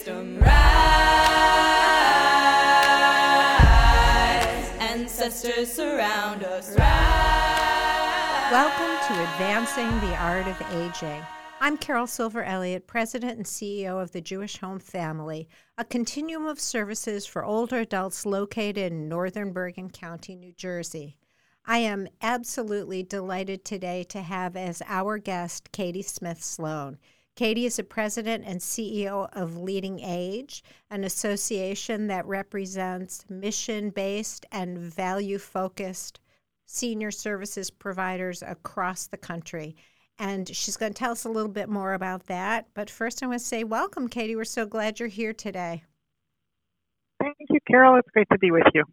wisdom. Rise, ancestors surround us. Rise. Welcome to Advancing the Art of Aging. I'm Carol Silver Elliott, President and CEO of the Jewish Home Family, a continuum of services for older adults located in northern Bergen County, New Jersey. I am absolutely delighted today to have as our guest Katie Smith Sloan. Katie is the president and CEO of Leading Age, an association that represents mission based and value focused senior services providers across the country. And she's going to tell us a little bit more about that. But first, I want to say welcome, Katie. We're so glad you're here today. Thank you, Carol. It's great to be with you.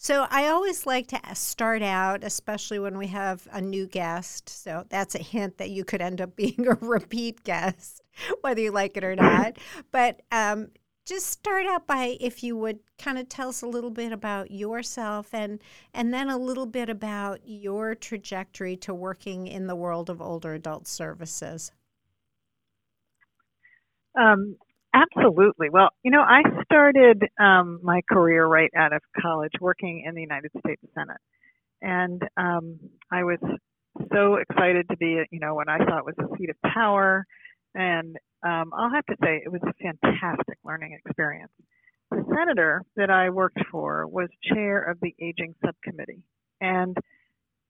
So, I always like to start out, especially when we have a new guest. So, that's a hint that you could end up being a repeat guest, whether you like it or not. But um, just start out by, if you would, kind of tell us a little bit about yourself and and then a little bit about your trajectory to working in the world of older adult services. Um, Absolutely. Well, you know, I started um, my career right out of college working in the United States Senate. And um, I was so excited to be, you know, what I thought was a seat of power. And um, I'll have to say, it was a fantastic learning experience. The senator that I worked for was chair of the aging subcommittee. And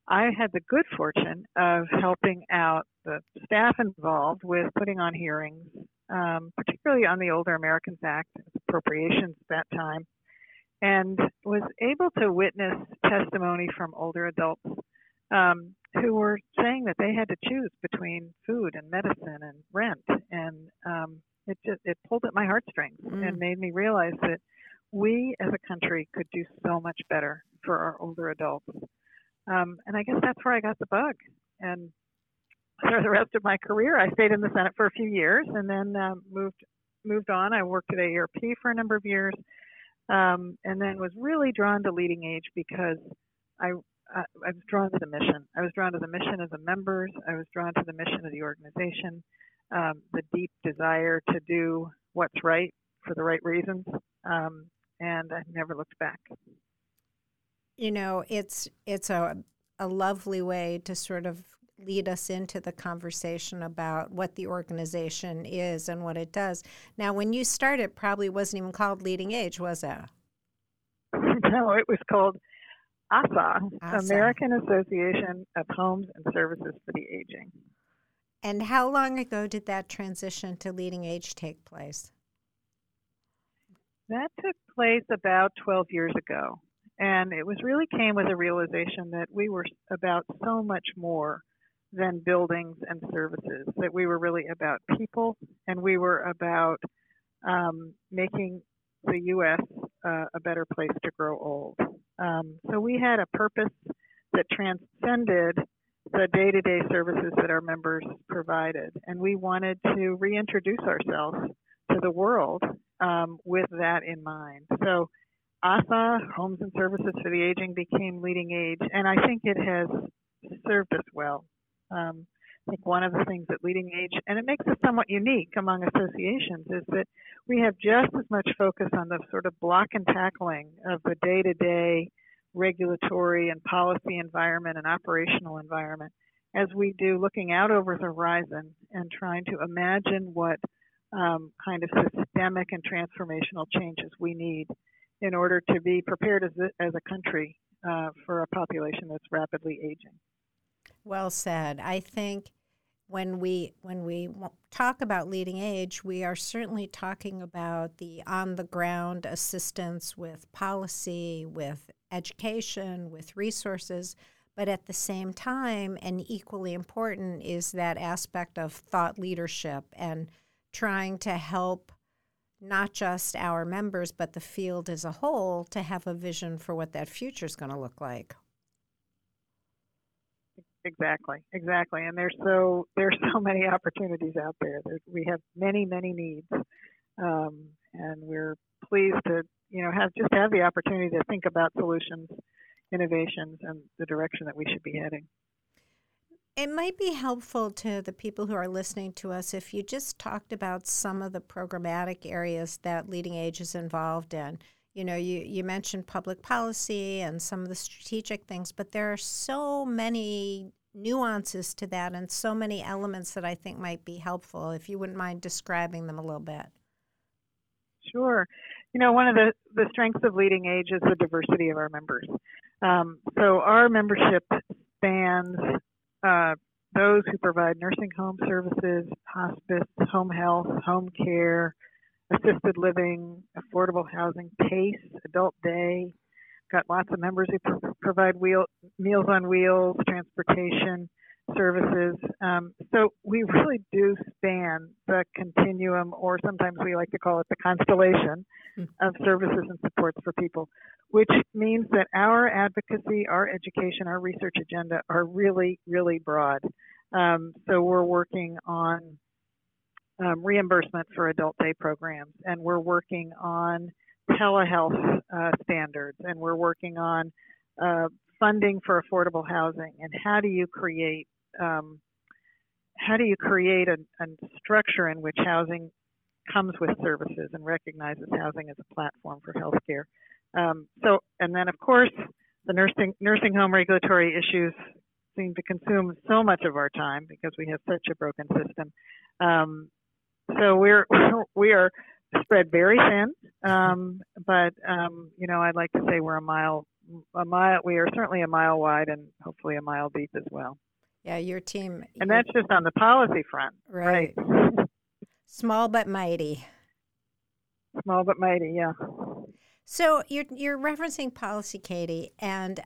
I had the good fortune of helping out the staff involved with putting on hearings um, particularly on the Older Americans Act, appropriations at that time, and was able to witness testimony from older adults um, who were saying that they had to choose between food and medicine and rent, and um, it just it pulled at my heartstrings mm. and made me realize that we as a country could do so much better for our older adults. Um, and I guess that's where I got the bug. And for the rest of my career. I stayed in the Senate for a few years and then uh, moved moved on. I worked at AARP for a number of years, um, and then was really drawn to Leading Age because I, I I was drawn to the mission. I was drawn to the mission of the members. I was drawn to the mission of the organization. Um, the deep desire to do what's right for the right reasons, um, and I never looked back. You know, it's it's a a lovely way to sort of lead us into the conversation about what the organization is and what it does. Now, when you started, probably wasn't even called Leading Age, was it? No, it was called AAHSA, AAHSA, American Association of Homes and Services for the Aging. And how long ago did that transition to Leading Age take place? That took place about 12 years ago. And it was really came with a realization that we were about so much more than buildings and services, that we were really about people and we were about um, making the U.S. Uh, a better place to grow old. Um, so we had a purpose that transcended the day to day services that our members provided. And we wanted to reintroduce ourselves to the world um, with that in mind. So AAHSA, Homes and Services for the Aging, became leading age, and I think it has served us well. Um, I think one of the things that Leading Age, and it makes us somewhat unique among associations, is that we have just as much focus on the sort of block and tackling of the day to day regulatory and policy environment and operational environment as we do looking out over the horizon and trying to imagine what um, kind of systemic and transformational changes we need in order to be prepared as a, as a country uh, for a population that's rapidly aging. Well said. I think when we when we talk about leading age, we are certainly talking about the on the ground assistance with policy, with education, with resources. But at the same time, and equally important, is that aspect of thought leadership and trying to help not just our members, but the field as a whole to have a vision for what that future is going to look like. Exactly, exactly. And there's so there's so many opportunities out there. There's, we have many, many needs, um, and we're pleased to you know have just have the opportunity to think about solutions, innovations, and the direction that we should be heading. it might be helpful to the people who are listening to us if you just talked about some of the programmatic areas that Leading Age is involved in. You know, you, you mentioned public policy and some of the strategic things, but there are so many nuances to that and so many elements that I think might be helpful if you wouldn't mind describing them a little bit. Sure. You know, one of the, the strengths of Leading Age is the diversity of our members. Um, so our membership spans uh, those who provide nursing home services, hospice, home health, home care, assisted living, affordable housing, PACE, adult day. Got lots of members who pr- provide wheel, meals on wheels, transportation services. Um, so we really do span the continuum, or sometimes we like to call it the constellation mm. of services and supports for people which means that our advocacy, our education, our research agenda are really, really broad. Um, so we're working on um, reimbursement for adult day programs, and we're working on telehealth uh, standards, and we're working on uh, funding for affordable housing, and how do you create um, how do you create a, a structure in which housing comes with services and recognizes housing as a platform for healthcare. Um, so, and then of course, the nursing nursing home regulatory issues seem to consume so much of our time because we have such a broken system. Um, so we're we are spread very thin, um, but um, you know I'd like to say we're a mile a mile. We are certainly a mile wide and hopefully a mile deep as well. Yeah, your team. And that's just on the policy front, right? right. Small but mighty. Small but mighty, yeah. So you're you're referencing policy, Katie, and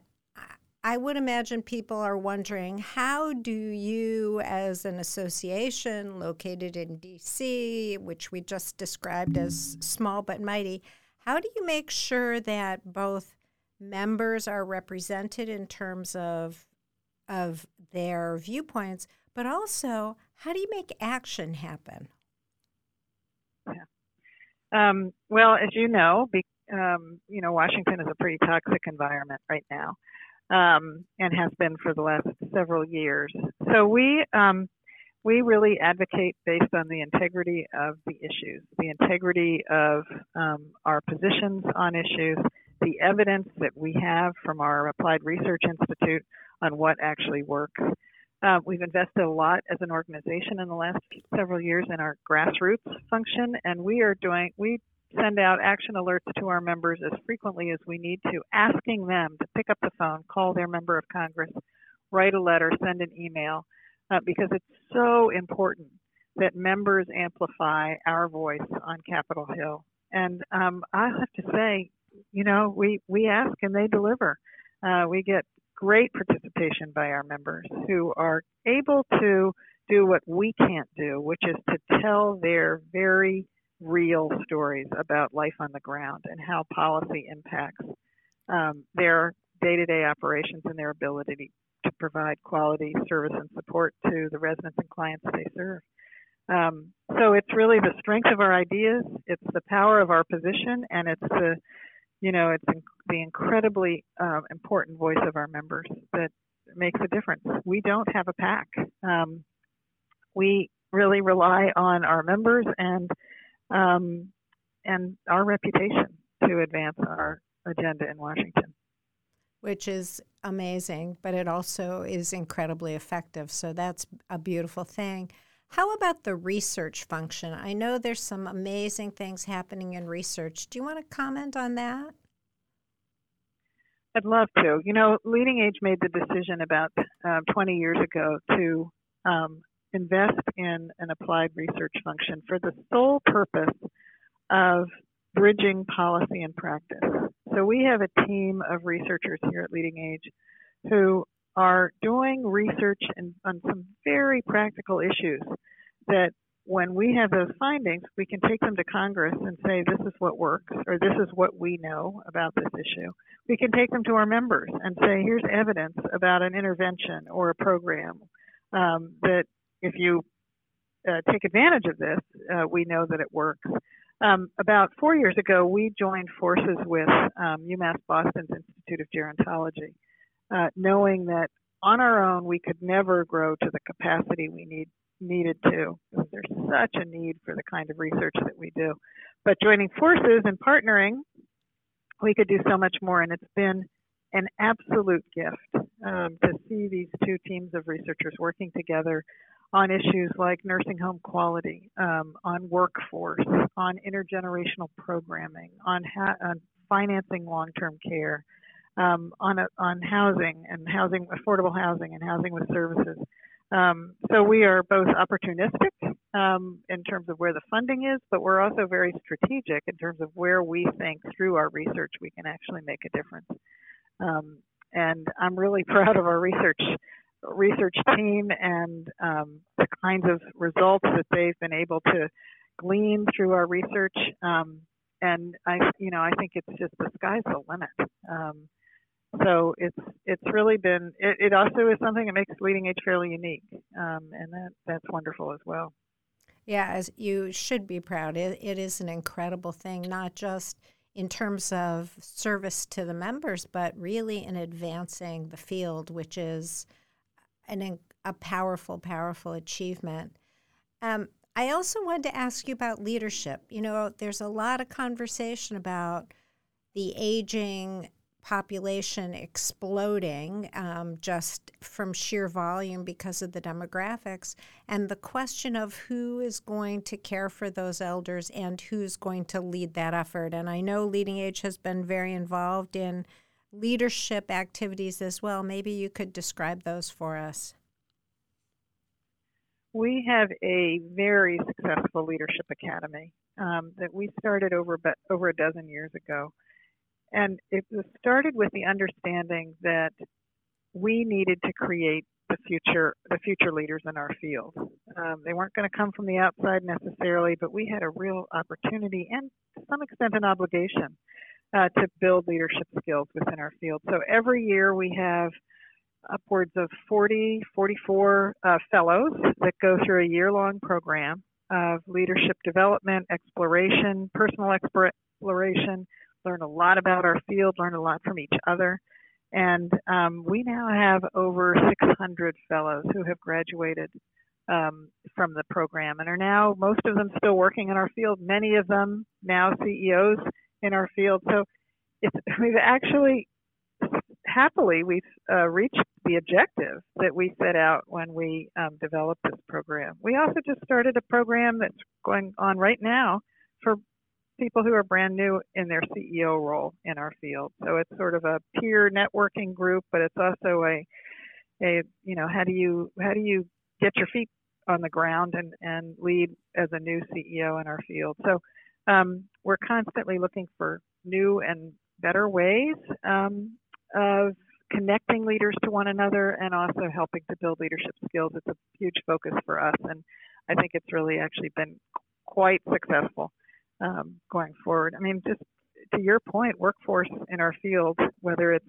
I would imagine people are wondering how do you, as an association located in DC, which we just described as small but mighty, how do you make sure that both members are represented in terms of of their viewpoints, but also how do you make action happen? Um, well, as you know, be, um, you know, Washington is a pretty toxic environment right now, um, and has been for the last several years. So we um, we really advocate based on the integrity of the issues, the integrity of um, our positions on issues, the evidence that we have from our Applied Research Institute on what actually works. Uh, we've invested a lot as an organization in the last several years in our grassroots function, and we are doing we send out action alerts to our members as frequently as we need to, asking them to pick up the phone, call their member of Congress, write a letter, send an email, uh, because it's so important that members amplify our voice on Capitol Hill. And um, I have to say, you know, we, we ask and they deliver. Uh, we get great participation by our members who are able to do what we can't do, which is to tell their very real stories about life on the ground and how policy impacts um, their day to day operations and their ability to provide quality service and support to the residents and clients they serve. Um, so it's really the strength of our ideas, it's the power of our position, and it's the you know it's the incredibly um, important voice of our members that makes a difference. We don't have a PAC. Um, we really rely on our members and um, and our reputation to advance our agenda in Washington. Which is amazing, but it also is incredibly effective. So that's a beautiful thing. How about the research function? I know there's some amazing things happening in research. Do you want to comment on that? I'd love to. You know, Leading Age made the decision about uh, 20 years ago to um, invest in an applied research function for the sole purpose of bridging policy and practice. So we have a team of researchers here at Leading Age who are doing research in, on some very practical issues that when we have those findings, we can take them to Congress and say, this is what works, or this is what we know about this issue. We can take them to our members and say, here's evidence about an intervention or a program um, that if you uh, take advantage of this, uh, we know that it works. Um, about four years ago, we joined forces with um, UMass Boston's Institute of Gerontology, uh, knowing that on our own, we could never grow to the capacity we need needed to. There's such a need for the kind of research that we do. But joining forces and partnering, we could do so much more, and it's been an absolute gift um, to see these two teams of researchers working together on issues like nursing home quality, um, on workforce, on intergenerational programming, on, ha- on financing long-term care, um, on a, on housing and housing, affordable housing and housing with services. Um, so we are both opportunistic um, in terms of where the funding is, but we're also very strategic in terms of where we think through our research we can actually make a difference. Um, and I'm really proud of our research research team and um, the kinds of results that they've been able to glean through our research. Um, and I, you know, I think it's just the sky's the limit. Um, so it's it's really been. It, it, also is something that makes Leading Age fairly unique, um, and that that's wonderful as well. Yeah, as you should be proud. It, it is an incredible thing, not just in terms of service to the members, but really in advancing the field, which is an, a powerful, powerful achievement. Um, I also wanted to ask you about leadership. You know, there's a lot of conversation about the aging population exploding um, just from sheer volume because of the demographics, and the question of who is going to care for those elders and who's going to lead that effort. And I know Leading Age has been very involved in leadership activities as well. Maybe you could describe those for us. We have a very successful leadership academy um, that we started over over a dozen years ago and it was started with the understanding that we needed to create the future the future leaders in our field. Um, they weren't going to come from the outside necessarily, but we had a real opportunity and to some extent an obligation uh, to build leadership skills within our field. So every year we have upwards of 40, 44 uh, fellows that go through a year long program of leadership development, exploration, personal exploration, learn a lot about our field, learn a lot from each other. And um, we now have over 600 fellows who have graduated um, from the program and are now, most of them still working in our field, many of them now CEOs in our field. So it's, we've actually, happily, we've uh, reached the objective that we set out when we um, developed this program. We also just started a program that's going on right now for people who are brand new in their CEO role in our field. So it's sort of a peer networking group, but it's also a a you know how do you how do you get your feet on the ground and and lead as a new CEO in our field. So um, we're constantly looking for new and better ways um, of connecting leaders to one another and also helping to build leadership skills. It's a huge focus for us, and I think it's really actually been quite successful um, going forward. I mean, just to your point, workforce in our field, whether it's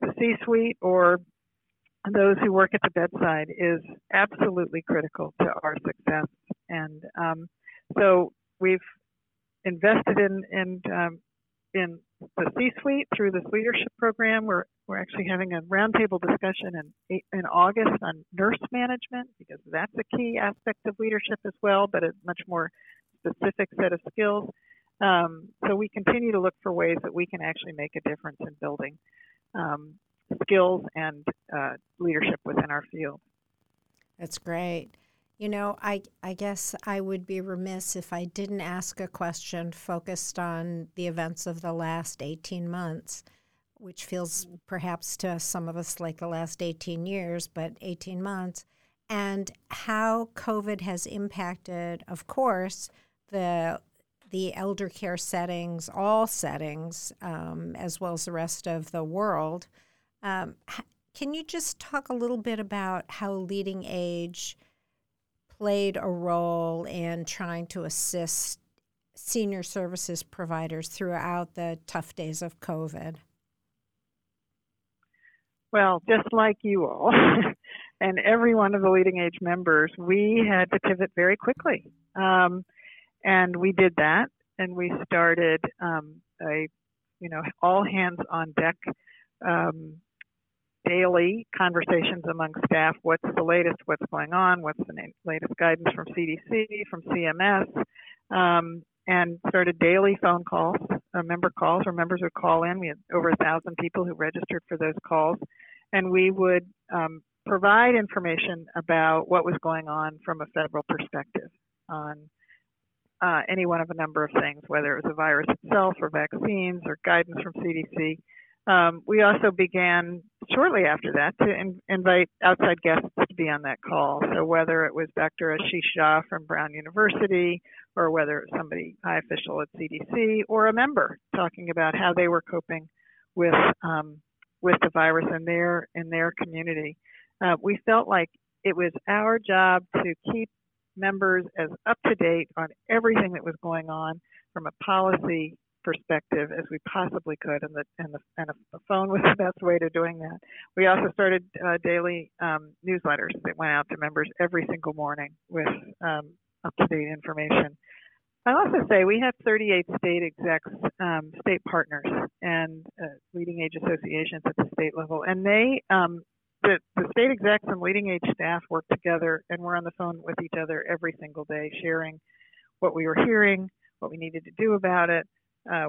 the C-suite or those who work at the bedside, is absolutely critical to our success. And um, so we've invested in in um, in the C-suite through this leadership program. We're we're actually having a roundtable discussion in in August on nurse management because that's a key aspect of leadership as well, but a much more specific set of skills. Um, so we continue to look for ways that we can actually make a difference in building um, skills and uh, leadership within our field. That's great. You know, I, I guess I would be remiss if I didn't ask a question focused on the events of the last 18 months, which feels perhaps to some of us like the last 18 years, but 18 months, and how COVID has impacted, of course, the the elder care settings, all settings, um, as well as the rest of the world. Um, can you just talk a little bit about how Leading Age played a role in trying to assist senior services providers throughout the tough days of COVID? Well, just like you all, and every one of the Leading Age members, we had to pivot very quickly. Um, and we did that, and we started um, a, you know, all hands on deck um, daily conversations among staff. What's the latest? What's going on? What's the latest guidance from CDC, from CMS? Um, and started daily phone calls, uh, member calls, or members would call in. We had over a thousand people who registered for those calls, and we would um, provide information about what was going on from a federal perspective on uh, any one of a number of things, whether it was the virus itself or vaccines or guidance from CDC. Um, we also began shortly after that to in, invite outside guests to be on that call. So whether it was Dr. Ashish Jha from Brown University, or whether it was somebody high official at CDC, or a member talking about how they were coping with um, with the virus in their in their community, uh, we felt like it was our job to keep members as up to date on everything that was going on from a policy perspective as we possibly could, and the and the and a phone was the best way to doing that. We also started uh, daily um, newsletters that went out to members every single morning with um, up to date information. I also say we have 38 state execs, um, state partners, and uh, leading age associations at the state level, and they um, the, the state execs and leading age staff work together, and we're on the phone with each other every single day, sharing what we were hearing, what we needed to do about it, uh,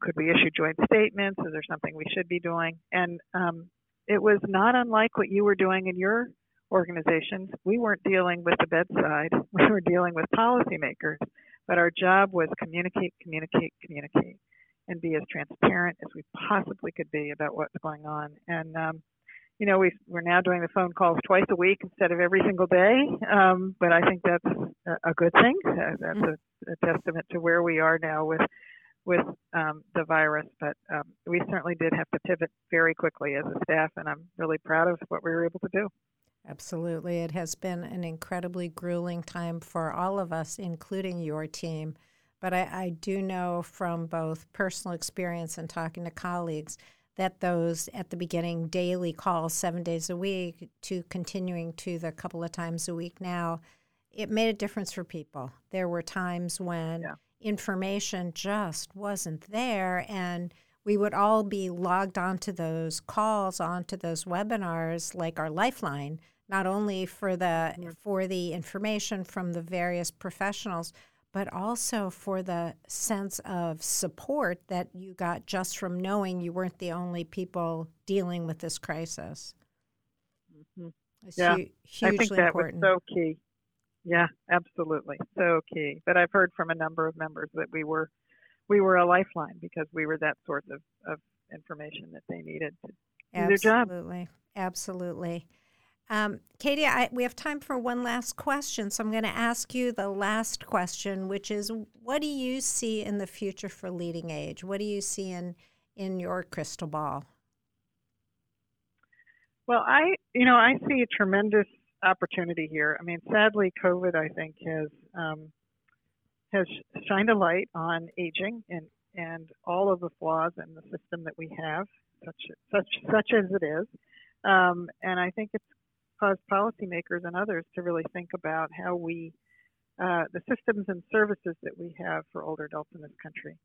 could we issue joint statements? Is there something we should be doing? And um, it was not unlike what you were doing in your organizations. We weren't dealing with the bedside, we were dealing with policymakers, but our job was communicate, communicate, communicate, and be as transparent as we possibly could be about what's going on. And um, you know, we we're now doing the phone calls twice a week instead of every single day. Um, but I think that's a, a good thing. Uh, that's a, a, testament to where we are now with with um, the virus, but um, we certainly did have to pivot very quickly as a staff, and I'm really proud of what we were able to do. Absolutely. It has been an incredibly grueling time for all of us, including your team. But I, I do know from both personal experience and talking to colleagues that those at the beginning daily calls, seven days a week, to continuing to the couple of times a week now, it made a difference for people. There were times when yeah information just wasn't there. And we would all be logged onto those calls, onto those webinars, like our lifeline, not only for the yeah. for the information from the various professionals, but also for the sense of support that you got just from knowing you weren't the only people dealing with this crisis. Mm-hmm. yeah, hu- I think that important. was so key. Yeah, absolutely. So key. But I've heard from a number of members that we were we were a lifeline because we were that source of, of information that they needed to do their job. Absolutely. Absolutely. Um, Katie, I, we have time for one last question. So I'm going to ask you the last question, which is what do you see in the future for leading age? What do you see in, in your crystal ball? Well, I, you know, I see a tremendous opportunity here. I mean, sadly, COVID, I think, has um, has shined a light on aging and and all of the flaws in the system that we have, such such such as it is. Um, and I think it's caused policymakers and others to really think about how we uh, the systems and services that we have for older adults in this country.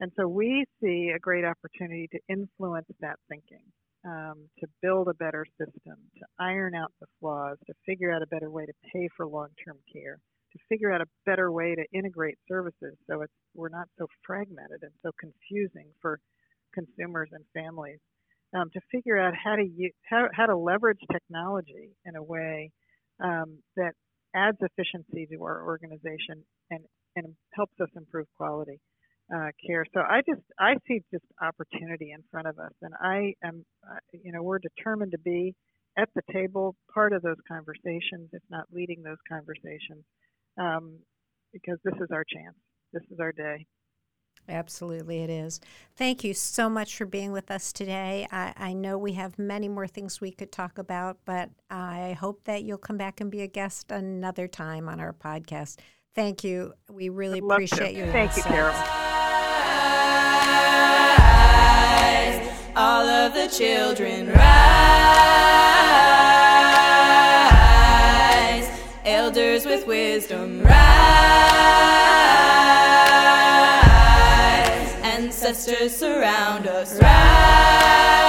And so we see a great opportunity to influence that thinking um, to build a better system, to iron out the flaws, to figure out a better way to pay for long-term care, to figure out a better way to integrate services so it's we're not so fragmented and so confusing for consumers and families. Um, to figure out how to use, how, how to leverage technology in a way um, that adds efficiency to our organization and, and helps us improve quality uh, care. So I just I see just opportunity in front of us, and I am uh, you know we're determined to be at the table, part of those conversations, if not leading those conversations, um, because this is our chance. This is our day. Absolutely, it is. Thank you so much for being with us today. I, I, know we have many more things we could talk about, but I hope that you'll come back and be a guest another time on our podcast. Thank you. We really appreciate you. Thank you, Carol. All of the children rise. Elders with wisdom rise. Ancestors surround us rise.